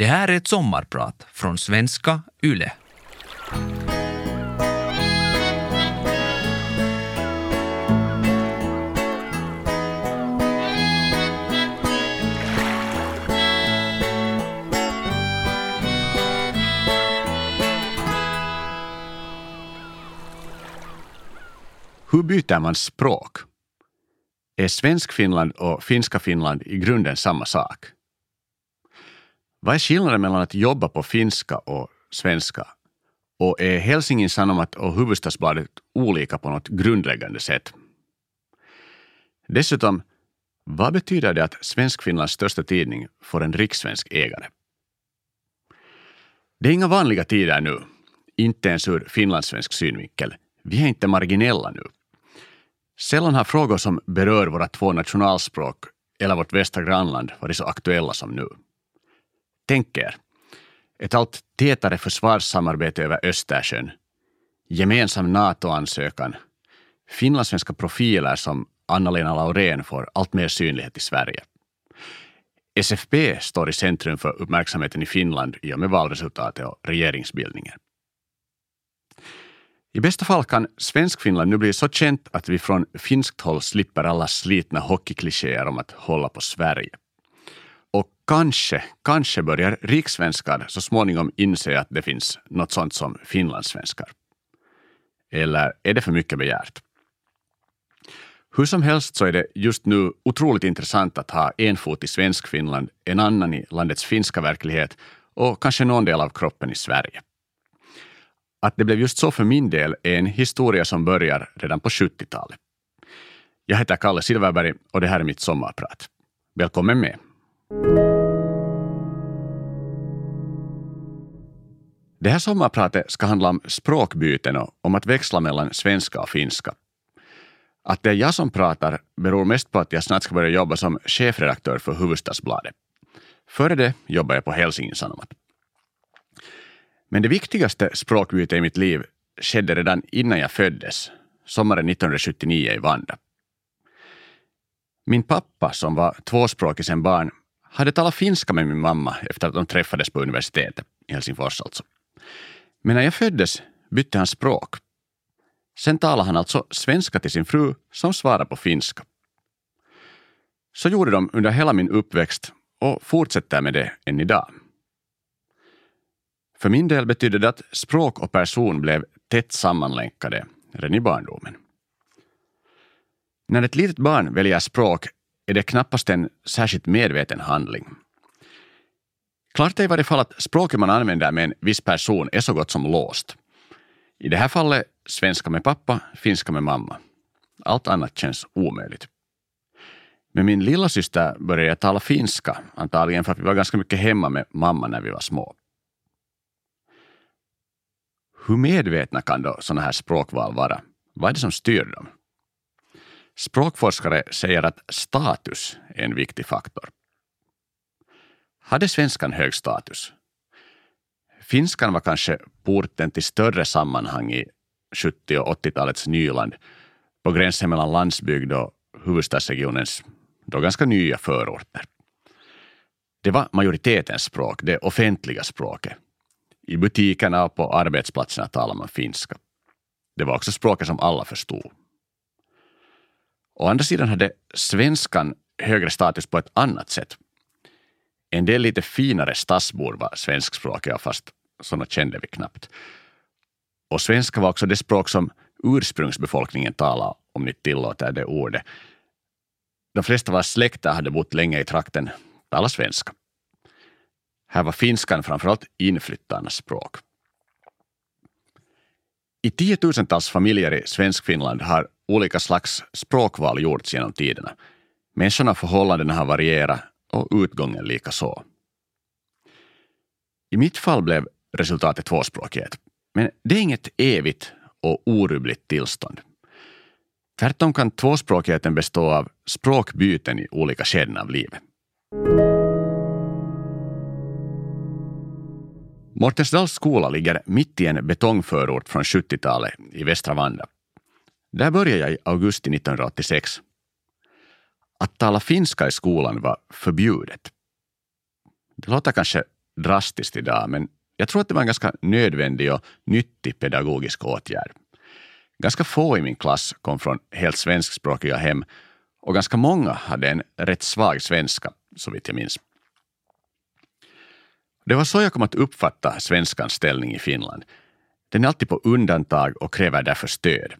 Det här är ett sommarprat från svenska YLE. Hur byter man språk? Är Svensk-Finland och Finska-Finland i grunden samma sak? Vad är skillnaden mellan att jobba på finska och svenska? Och är Helsingin Sanomat och Hufvudstadsbladet olika på något grundläggande sätt? Dessutom, vad betyder det att Svenskfinlands största tidning får en rikssvensk ägare? Det är inga vanliga tider nu, inte ens ur finlandssvensk synvinkel. Vi är inte marginella nu. Sällan har frågor som berör våra två nationalspråk eller vårt västra grannland varit så aktuella som nu. Tänk er, ett allt tätare försvarssamarbete över Östersjön, gemensam NATO-ansökan, finlandssvenska profiler som Anna-Lena Laurén får allt mer synlighet i Sverige. SFP står i centrum för uppmärksamheten i Finland i och med valresultatet och regeringsbildningen. I bästa fall kan Svenskfinland nu bli så känt att vi från finskt håll slipper alla slitna hockeyklichéer om att hålla på Sverige. Och kanske, kanske börjar rikssvenskar så småningom inse att det finns något sånt som finlandssvenskar. Eller är det för mycket begärt? Hur som helst så är det just nu otroligt intressant att ha en fot i Svenskfinland, en annan i landets finska verklighet och kanske någon del av kroppen i Sverige. Att det blev just så för min del är en historia som börjar redan på 70-talet. Jag heter Kalle Silverberg och det här är mitt sommarprat. Välkommen med! Det här sommarpratet ska handla om språkbyten och om att växla mellan svenska och finska. Att det är jag som pratar beror mest på att jag snart ska börja jobba som chefredaktör för Hufvudstadsbladet. Före det jobbade jag på Helsingin Sanomat. Men det viktigaste språkbytet i mitt liv skedde redan innan jag föddes, sommaren 1979 i Vanda. Min pappa, som var tvåspråkig sedan barn, hade talat finska med min mamma efter att de träffades på universitetet i Helsingfors alltså. Men när jag föddes bytte han språk. Sen talade han alltså svenska till sin fru som svarade på finska. Så gjorde de under hela min uppväxt och fortsätter med det än idag. För min del betydde det att språk och person blev tätt sammanlänkade redan i barndomen. När ett litet barn väljer språk är det knappast en särskilt medveten handling. Klart är i varje fall att språket man använder med en viss person är så gott som låst. I det här fallet svenska med pappa, finska med mamma. Allt annat känns omöjligt. Med min lilla syster började jag tala finska, antagligen för att vi var ganska mycket hemma med mamma när vi var små. Hur medvetna kan då sådana här språkval vara? Vad är det som styr dem? Språkforskare säger att status är en viktig faktor. Hade svenskan hög status? Finskan var kanske porten till större sammanhang i 70 och 80-talets Nyland på gränsen mellan landsbygd och huvudstadsregionens då ganska nya förorter. Det var majoritetens språk, det offentliga språket. I butikerna och på arbetsplatserna talade man finska. Det var också språket som alla förstod. Å andra sidan hade svenskan högre status på ett annat sätt. En del lite finare stadsbor var svenskspråkiga, fast sådana kände vi knappt. Och svenska var också det språk som ursprungsbefolkningen talade, om ni tillåter det ordet. De flesta vars släkter hade bott länge i trakten talade svenska. Här var finskan framförallt inflyttarnas språk. I tiotusentals familjer i Svenskfinland har olika slags språkval gjorts genom tiderna. Människorna och förhållandena har varierat och utgången lika så. I mitt fall blev resultatet tvåspråkighet. Men det är inget evigt och orubbligt tillstånd. Tvärtom kan tvåspråkigheten bestå av språkbyten i olika skeden av livet. Mortensdals skola ligger mitt i en betongförort från 70-talet i Västra Vanda. Där började jag i augusti 1986. Att tala finska i skolan var förbjudet. Det låter kanske drastiskt idag, men jag tror att det var en ganska nödvändig och nyttig pedagogisk åtgärd. Ganska få i min klass kom från helt svenskspråkiga hem och ganska många hade en rätt svag svenska, så vitt jag minns. Det var så jag kom att uppfatta svenskans ställning i Finland. Den är alltid på undantag och kräver därför stöd.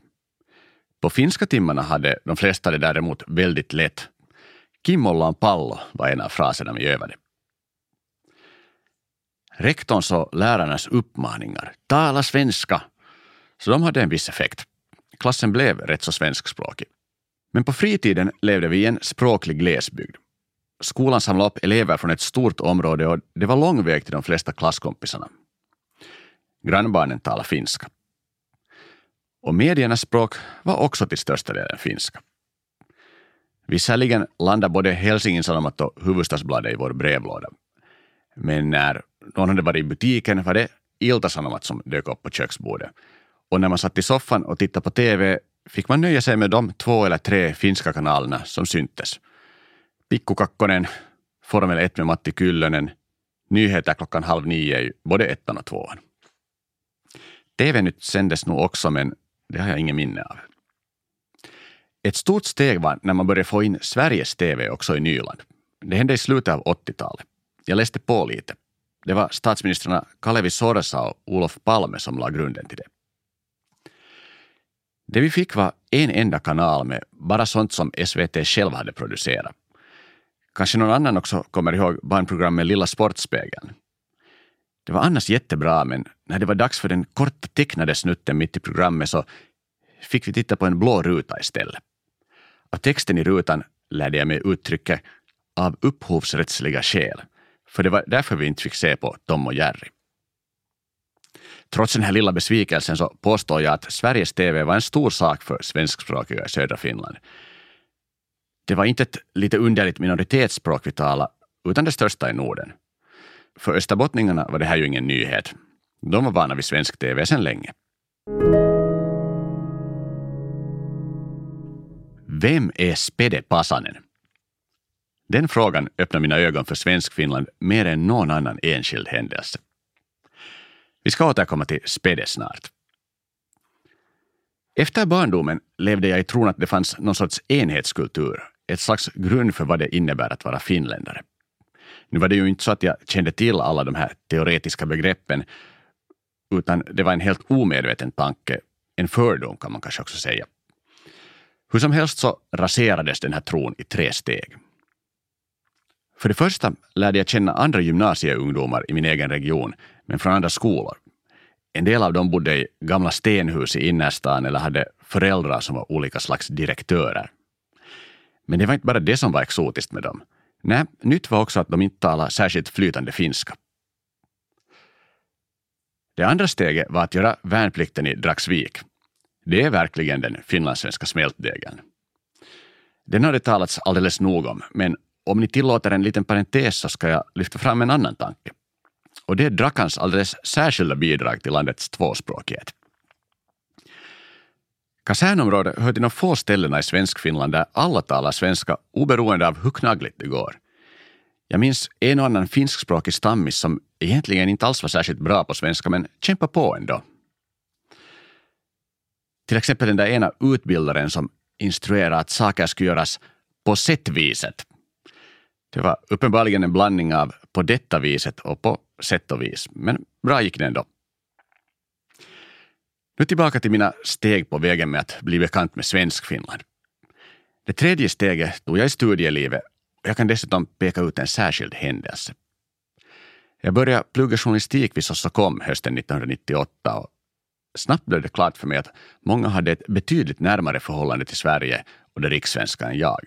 På finska timmarna hade de flesta det däremot väldigt lätt. Kimollaan pallo var en av fraserna vi övade. Rektorns och lärarnas uppmaningar, tala svenska, så de hade en viss effekt. Klassen blev rätt så svenskspråkig. Men på fritiden levde vi i en språklig glesbygd. Skolan samlade upp elever från ett stort område och det var lång väg till de flesta klasskompisarna. Grannbarnen talade finska. Och mediernas språk var också till största delen finska. Visserligen landade både Helsingin Sanomat och Hufvudstadsbladet i vår brevlåda. Men när någon hade varit i butiken var det Ilta-Sanomat som dök upp på köksbordet. Och när man satt i soffan och tittade på TV fick man nöja sig med de två eller tre finska kanalerna som syntes. Pikku Kakkonen, Formel 1 med Matti Kyllönen, nyheter klockan halv nio i både ettan och tvåan. TV-nytt sändes nog också, men det har jag ingen minne av. Ett stort steg var när man började få in Sveriges TV också i Nyland. Det hände i slutet av 80-talet. Jag läste på lite. Det var statsministrarna Kalevi Sorsa och Olof Palme som la grunden till det. Det vi fick var en enda kanal med bara sånt som SVT själv hade producerat. Kanske någon annan också kommer ihåg barnprogrammet Lilla Sportspegeln. Det var annars jättebra, men när det var dags för den korta tecknade snutten mitt i programmet så fick vi titta på en blå ruta istället. Av texten i rutan lärde jag mig uttrycket av upphovsrättsliga skäl, för det var därför vi inte fick se på Tom och Jerry. Trots den här lilla besvikelsen så påstår jag att Sveriges TV var en stor sak för svenskspråkiga i södra Finland. Det var inte ett lite underligt minoritetsspråk vi talade, utan det största i Norden. För österbottningarna var det här ju ingen nyhet. De var vana vid svensk TV sedan länge. Vem är Spede Pasanen? Den frågan öppnar mina ögon för Svenskfinland mer än någon annan enskild händelse. Vi ska återkomma till Spede snart. Efter barndomen levde jag i tron att det fanns någon sorts enhetskultur, ett slags grund för vad det innebär att vara finländare. Nu var det ju inte så att jag kände till alla de här teoretiska begreppen, utan det var en helt omedveten tanke, en fördom kan man kanske också säga. Hur som helst så raserades den här tron i tre steg. För det första lärde jag känna andra gymnasieungdomar i min egen region, men från andra skolor. En del av dem bodde i gamla stenhus i innerstan eller hade föräldrar som var olika slags direktörer. Men det var inte bara det som var exotiskt med dem. Nej, nytt var också att de inte talade särskilt flytande finska. Det andra steget var att göra värnplikten i Dragsvik. Det är verkligen den finlandssvenska smältdegeln. Den har det talats alldeles nog om, men om ni tillåter en liten parentes så ska jag lyfta fram en annan tanke. Och det är Drakans alldeles särskilda bidrag till landets tvåspråkighet. Kasernområdet hör till de få ställena i Svenskfinland där alla talar svenska oberoende av hur knaggligt det går. Jag minns en och annan finskspråkig stammis som egentligen inte alls var särskilt bra på svenska men kämpade på ändå. Till exempel den där ena utbildaren som instruerade att saker skulle göras på sättviset. Det var uppenbarligen en blandning av på detta viset och på sätt och vis, men bra gick det ändå. Nu tillbaka till mina steg på vägen med att bli bekant med Svenskfinland. Det tredje steget tog jag i studielivet och jag kan dessutom peka ut en särskild händelse. Jag började plugga journalistik vid Sossokom hösten 1998 och snabbt blev det klart för mig att många hade ett betydligt närmare förhållande till Sverige och det rikssvenska än jag.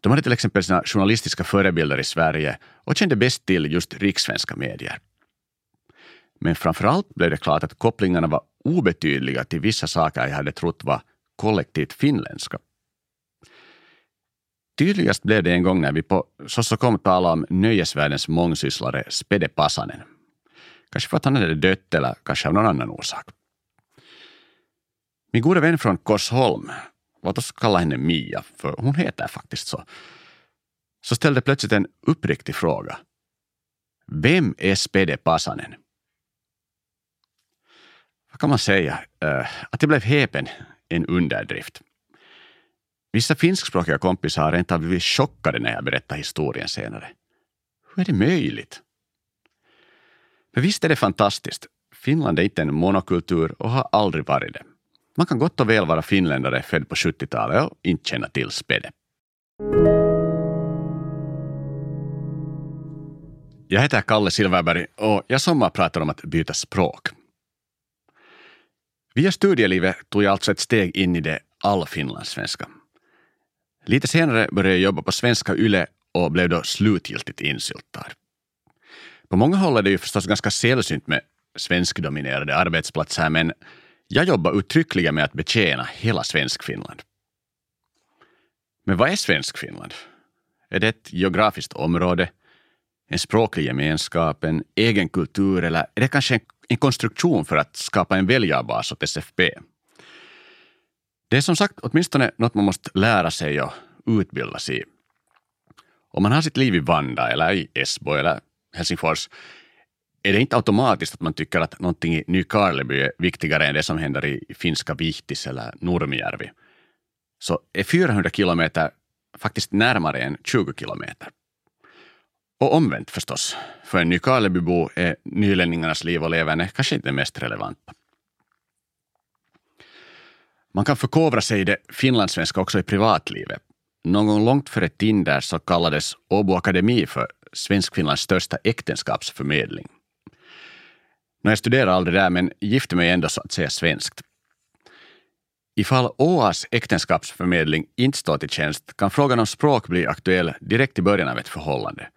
De hade till exempel sina journalistiska förebilder i Sverige och kände bäst till just rikssvenska medier. Men framför allt blev det klart att kopplingarna var obetydliga till vissa saker jag hade trott var kollektivt finländska. Tydligast blev det en gång när vi på Sossokom talade om nöjesvärldens mångsysslare Spede Pasanen. Kanske för att han hade dött eller kanske av någon annan orsak. Min gode vän från Korsholm, låt oss kalla henne Mia, för hon heter faktiskt så, så ställde plötsligt en uppriktig fråga. Vem är Spede Pasanen? Kan man säga? Eh, att det blev häpen en underdrift. Vissa finskspråkiga kompisar har rent av blivit chockade när jag berättar historien senare. Hur är det möjligt? Men visst är det fantastiskt. Finland är inte en monokultur och har aldrig varit det. Man kan gott och väl vara finländare född på 70-talet och inte känna till Spede. Jag heter Kalle Silverberg och jag sommarpratar om att byta språk. Via studielivet tog jag alltså ett steg in i det allfinlandssvenska. Lite senare började jag jobba på Svenska Yle och blev då slutgiltigt insyltad. På många håll är det ju förstås ganska sällsynt med svenskdominerade arbetsplatser men jag jobbar uttryckligen med att betjäna hela Svenskfinland. Men vad är Svenskfinland? Är det ett geografiskt område, en språklig gemenskap, en egen kultur eller är det kanske en en konstruktion för att skapa en väljarbas åt SFP? Det är som sagt åtminstone något man måste lära sig och utbilda sig i. Om man har sitt liv i Vanda eller i Esbo eller Helsingfors är det inte automatiskt att man tycker att någonting i Nykarleby är viktigare än det som händer i finska Vihtis eller Nurmijärvi. Så är 400 kilometer faktiskt närmare än 20 kilometer. Och omvänt förstås, för en Nykarlebybo är nylänningarnas liv och leverne kanske inte det mest relevanta. Man kan förkovra sig i det finlandssvenska också i privatlivet. Någon gång långt före Tinder så kallades Åbo Akademi för Svenskfinlands största äktenskapsförmedling. Jag studerade aldrig där, men gifte mig ändå så att säga svenskt. Ifall ÅAs äktenskapsförmedling inte står till tjänst kan frågan om språk bli aktuell direkt i början av ett förhållande.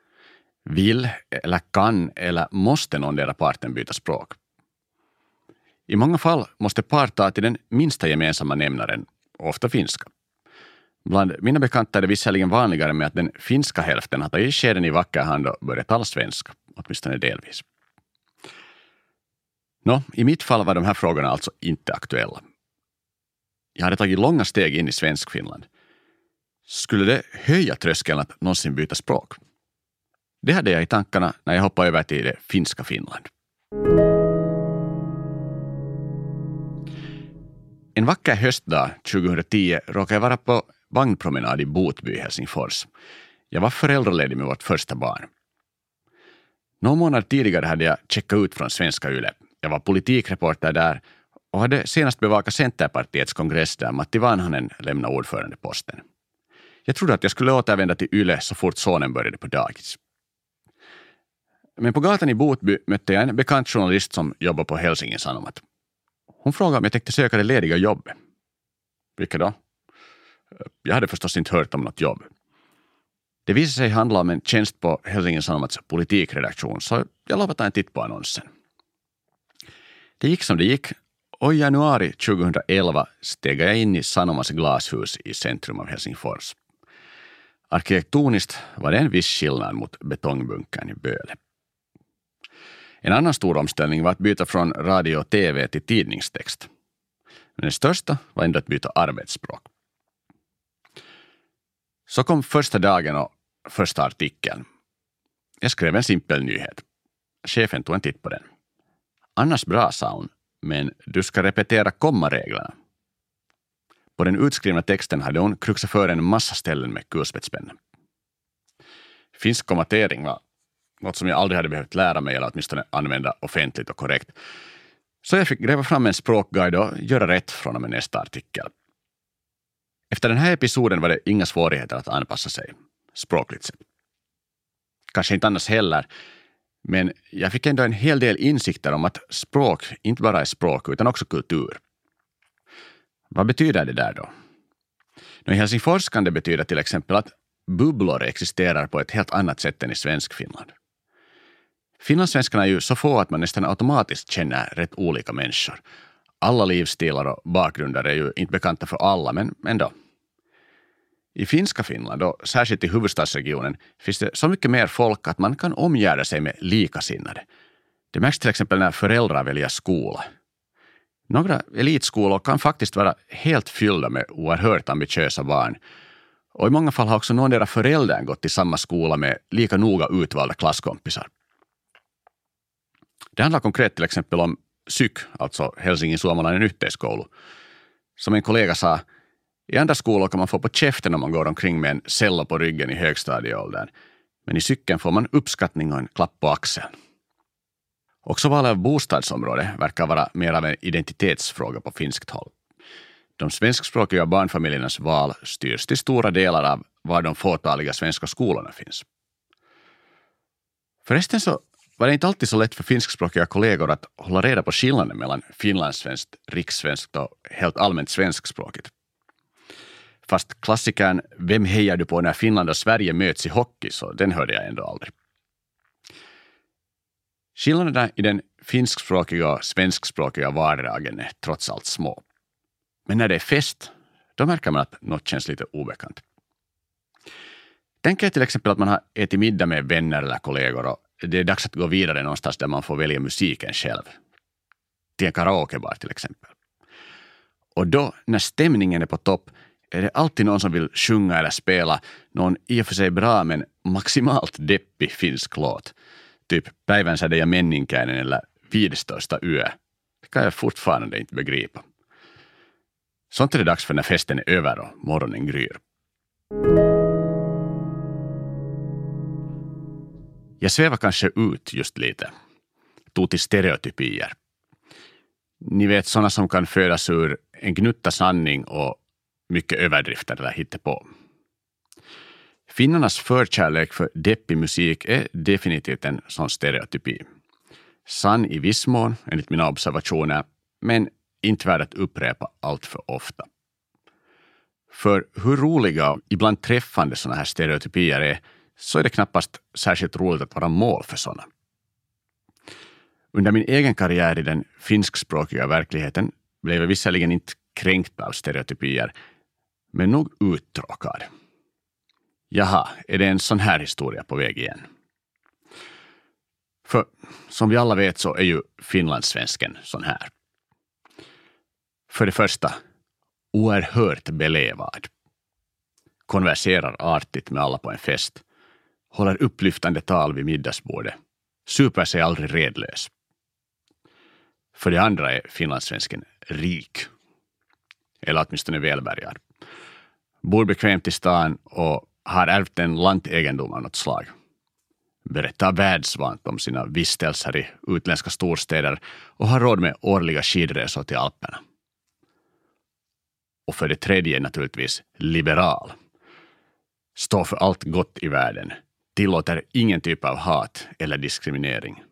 Vill, eller kan, eller måste någondera parten byta språk? I många fall måste par ta till den minsta gemensamma nämnaren, ofta finska. Bland mina bekanta är det visserligen vanligare med att den finska hälften har tagit skeden i vacker hand och börjat tala svenska, åtminstone delvis. Nå, i mitt fall var de här frågorna alltså inte aktuella. Jag hade tagit långa steg in i Svenskfinland. Skulle det höja tröskeln att någonsin byta språk? Det hade jag i tankarna när jag hoppade över till det finska Finland. En vacker höstdag 2010 råkade jag vara på vagnpromenad i Botby i Helsingfors. Jag var föräldraledig med vårt första barn. Någon månad tidigare hade jag checkat ut från Svenska Yle. Jag var politikreporter där och hade senast bevakat Centerpartiets kongress där Matti Vanhanen lämnade ordförandeposten. Jag trodde att jag skulle återvända till Yle så fort sonen började på dagis. Men på gatan i Botby mötte jag en bekant journalist som jobbar på Helsingin Sanomat. Hon frågade om jag tänkte söka det lediga jobbet. Vilket då? Jag hade förstås inte hört om något jobb. Det visade sig handla om en tjänst på Helsingin Sanomats politikredaktion så jag lovade ta en titt på annonsen. Det gick som det gick och i januari 2011 steg jag in i Sanomas glashus i centrum av Helsingfors. Arkitektoniskt var det en viss skillnad mot betongbunkern i Böle. En annan stor omställning var att byta från radio och tv till tidningstext. Men den största var ändå att byta arbetsspråk. Så kom första dagen och första artikeln. Jag skrev en simpel nyhet. Chefen tog en titt på den. Annars bra, sa hon, men du ska repetera kommareglerna. På den utskrivna texten hade hon kruxat för en massa ställen med kulspetspenna. Finsk kommatering var något som jag aldrig hade behövt lära mig eller åtminstone använda offentligt och korrekt. Så jag fick gräva fram en språkguide och göra rätt från och med nästa artikel. Efter den här episoden var det inga svårigheter att anpassa sig, språkligt sett. Kanske inte annars heller, men jag fick ändå en hel del insikter om att språk inte bara är språk utan också kultur. Vad betyder det där då? I Helsingfors kan det betyda till exempel att bubblor existerar på ett helt annat sätt än i Svenskfinland. Finlandssvenskarna är ju så få att man nästan automatiskt känner rätt olika människor. Alla livsstilar och bakgrunder är ju inte bekanta för alla, men ändå. I finska Finland, och särskilt i huvudstadsregionen, finns det så mycket mer folk att man kan omgärda sig med likasinnade. Det märks till exempel när föräldrar väljer skola. Några elitskolor kan faktiskt vara helt fyllda med oerhört ambitiösa barn. Och i många fall har också någondera föräldern gått i samma skola med lika noga utvalda klasskompisar. Det handlar konkret till exempel om SYK, alltså Helsingin Suomalainen yhteiskoulu. Som en kollega sa, i andra skolor kan man få på käften om man går omkring med en cello på ryggen i högstadieåldern. Men i cykeln får man uppskattning och en klapp på axeln. Också valet av bostadsområde verkar vara mer av en identitetsfråga på finskt håll. De svenskspråkiga barnfamiljernas val styrs till stora delar av var de fåtaliga svenska skolorna finns. Förresten så var det inte alltid så lätt för finskspråkiga kollegor att hålla reda på skillnaden mellan finlandssvenskt, rikssvenskt och helt allmänt svenskspråkigt. Fast klassikern Vem hejar du på när Finland och Sverige möts i hockey, så den hörde jag ändå aldrig. Skillnaderna i den finskspråkiga och svenskspråkiga vardagen är trots allt små. Men när det är fest, då märker man att något känns lite obekant. Tänk er till exempel att man har ätit middag med vänner eller kollegor och det är dags att gå vidare någonstans där man får välja musiken själv. Till en karaokebar till exempel. Och då, när stämningen är på topp, är det alltid någon som vill sjunga eller spela någon i och för sig bra men maximalt deppig finsk låt. Typ Päivän säde ja Menninkäinen eller Vidstörsta yö. Det kan jag fortfarande inte begripa. Sånt är det dags för när festen är över och morgonen gryr. Jag svävar kanske ut just lite. Tog till stereotypier. Ni vet sådana som kan födas ur en gnutta sanning och mycket överdrifter eller hittepå. Finnarnas förkärlek för deppig musik är definitivt en sån stereotypi. Sann i viss mån, enligt mina observationer, men inte värd att upprepa allt för ofta. För hur roliga och ibland träffande sådana här stereotypier är, så är det knappast särskilt roligt att vara mål för sådana. Under min egen karriär i den finskspråkiga verkligheten blev jag visserligen inte kränkt av stereotypier, men nog uttråkad. Jaha, är det en sån här historia på väg igen? För som vi alla vet så är ju finlandssvensken sån här. För det första, oerhört belevad. Konverserar artigt med alla på en fest. Håller upplyftande tal vid middagsbordet. Super sig aldrig redlös. För det andra är finlandssvensken rik. Eller åtminstone välbärgad. Bor bekvämt i stan och har ärvt en lantegendom av något slag. Berättar världsvant om sina vistelser i utländska storstäder och har råd med årliga skidresor till Alperna. Och för det tredje naturligtvis liberal. Står för allt gott i världen, tillåter ingen typ av hat eller diskriminering.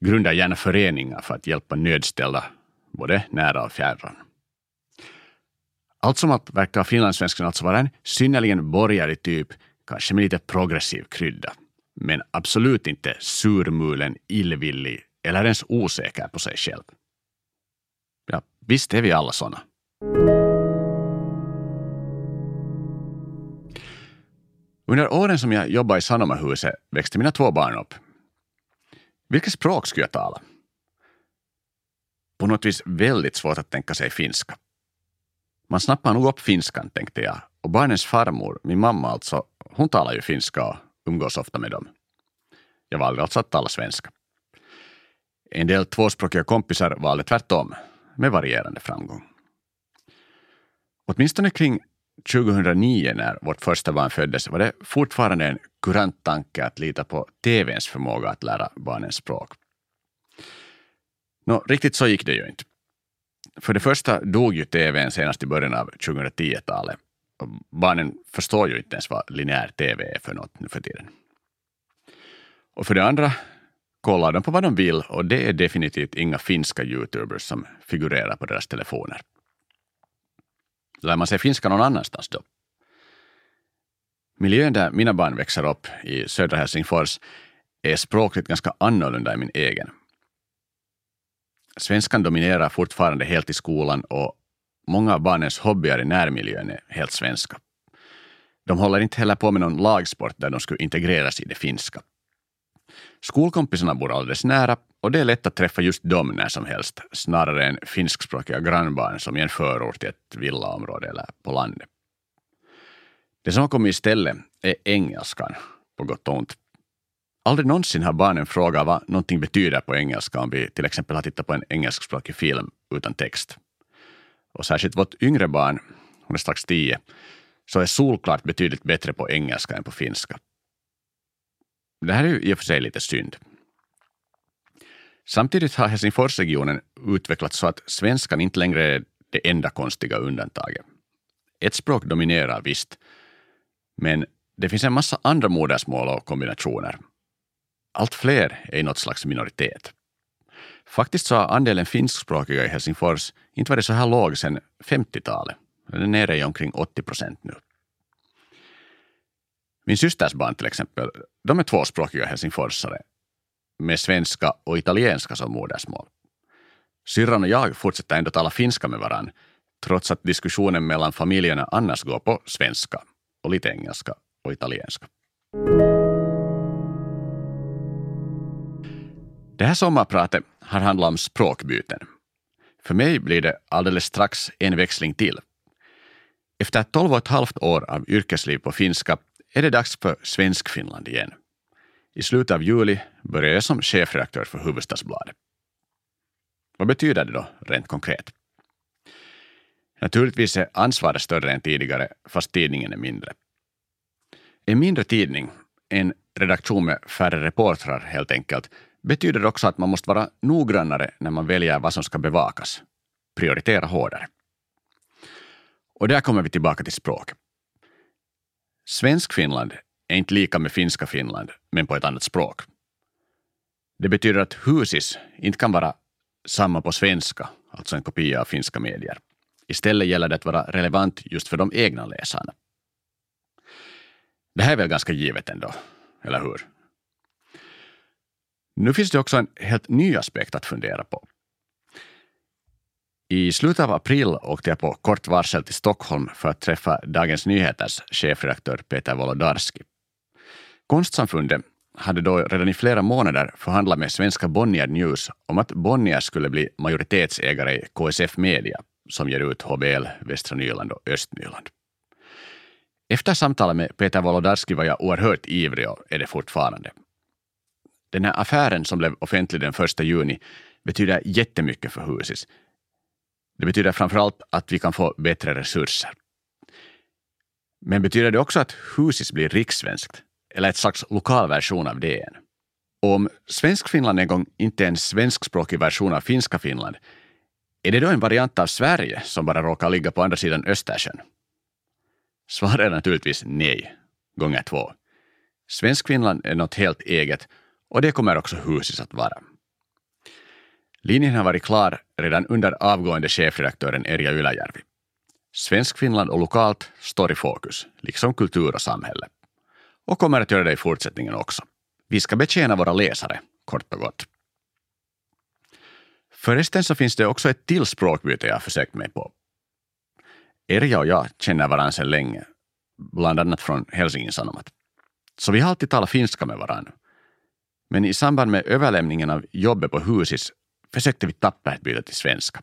Grundar gärna föreningar för att hjälpa nödställda, både nära och fjärran. Allt som allt verkar finlandssvenskan alltså vara en synnerligen borgerlig typ, kanske med lite progressiv krydda. Men absolut inte surmulen, illvillig eller ens osäker på sig själv. Ja, visst är vi alla sådana. Under åren som jag jobbade i Sanomahuset växte mina två barn upp. Vilket språk skulle jag tala? På något vis väldigt svårt att tänka sig finska. Man snappar nog upp finskan, tänkte jag. Och barnens farmor, min mamma alltså, hon talar ju finska och umgås ofta med dem. Jag valde alltså att tala svenska. En del tvåspråkiga kompisar valde tvärtom, med varierande framgång. Åtminstone kring 2009 när vårt första barn föddes var det fortfarande en kurant tanke att lita på TVns förmåga att lära barnen språk. Nå, riktigt så gick det ju inte. För det första dog ju tvn senast i början av 2010-talet. Barnen förstår ju inte ens vad linjär tv är för något nu för tiden. Och för det andra kollar de på vad de vill och det är definitivt inga finska youtubers som figurerar på deras telefoner. Lär man sig finska någon annanstans då? Miljön där mina barn växer upp, i södra Helsingfors, är språkligt ganska annorlunda än min egen. Svenskan dominerar fortfarande helt i skolan och många av barnens hobbyer i närmiljön är helt svenska. De håller inte heller på med någon lagsport där de skulle integreras i det finska. Skolkompisarna bor alldeles nära och det är lätt att träffa just dem när som helst, snarare än finskspråkiga grannbarn som i en förort i ett villaområde eller på landet. Det som har kommit istället är engelskan, på gott och ont. Aldrig någonsin har barnen frågat vad någonting betyder på engelska om vi till exempel har tittat på en engelskspråkig film utan text. Och särskilt vårt yngre barn, hon är strax tio, så är solklart betydligt bättre på engelska än på finska. Det här är ju i och för sig lite synd. Samtidigt har Helsingforsregionen utvecklats så att svenskan inte längre är det enda konstiga undantaget. Ett språk dominerar visst, men det finns en massa andra modersmål och kombinationer. Allt fler är i något slags minoritet. Faktiskt så har andelen finskspråkiga i Helsingfors inte varit så här låg sedan 50-talet. Den är nere i omkring 80 procent nu. Min systers barn till exempel, de är tvåspråkiga helsingforsare med svenska och italienska som modersmål. Syrran och jag fortsätter ändå tala finska med varann trots att diskussionen mellan familjerna annars går på svenska och lite engelska och italienska. Det här sommarpratet har handlat om språkbyten. För mig blir det alldeles strax en växling till. Efter 12 och ett halvt år av yrkesliv på finska är det dags för Svenskfinland igen. I slutet av juli börjar jag som chefredaktör för Hufvudstadsbladet. Vad betyder det då rent konkret? Naturligtvis är ansvaret större än tidigare, fast tidningen är mindre. En mindre tidning, en redaktion med färre reportrar helt enkelt, betyder också att man måste vara noggrannare när man väljer vad som ska bevakas. Prioritera hårdare. Och där kommer vi tillbaka till språk. Svensk Finland är inte lika med finska Finland, men på ett annat språk. Det betyder att husis inte kan vara samma på svenska, alltså en kopia av finska medier. Istället gäller det att vara relevant just för de egna läsarna. Det här är väl ganska givet ändå, eller hur? Nu finns det också en helt ny aspekt att fundera på. I slutet av april åkte jag på kort varsel till Stockholm för att träffa Dagens Nyheters chefredaktör Peter Wolodarski. Konstsamfundet hade då redan i flera månader förhandlat med svenska Bonnier News om att Bonnier skulle bli majoritetsägare i KSF Media som ger ut HBL Västra Nyland och Östnyland. Efter samtalet med Peter Wolodarski var jag oerhört ivrig och är det fortfarande. Den här affären som blev offentlig den 1 juni betyder jättemycket för Husis. Det betyder framför allt att vi kan få bättre resurser. Men betyder det också att Husis blir rikssvenskt eller ett slags lokal version av DN? Och om Svenskfinland en gång inte är en svenskspråkig version av finska Finland, är det då en variant av Sverige som bara råkar ligga på andra sidan Östersjön? Svaret är naturligtvis nej, gånger två. Svenskfinland är något helt eget och det kommer också Husis att vara. Linjen har varit klar redan under avgående chefredaktören Erja Ylajärvi. Svenskfinland och lokalt står i fokus, liksom kultur och samhälle. Och kommer att göra det i fortsättningen också. Vi ska betjäna våra läsare, kort och gott. Förresten så finns det också ett till språkbyte jag har försökt mig på. Erja och jag känner varandra sedan länge, bland annat från Helsingin Sanomat. Så vi har alltid talat finska med varandra. Men i samband med överlämningen av jobbet på Husis försökte vi tappert byta till svenska.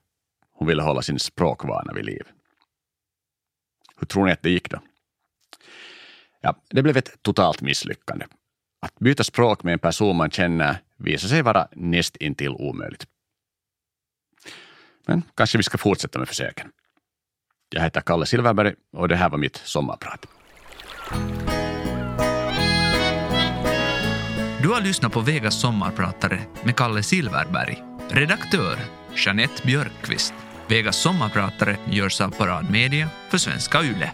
Hon ville hålla sin språkvana vid liv. Hur tror ni att det gick då? Ja, det blev ett totalt misslyckande. Att byta språk med en person man känner visar sig vara näst intill omöjligt. Men kanske vi ska fortsätta med försöken. Jag heter Kalle Silverberg och det här var mitt sommarprat. Du har lyssnat på Vegas sommarpratare med Kalle Silverberg. Redaktör Jeanette Björkqvist. Vegas sommarpratare görs av Parad Media för Svenska Yle.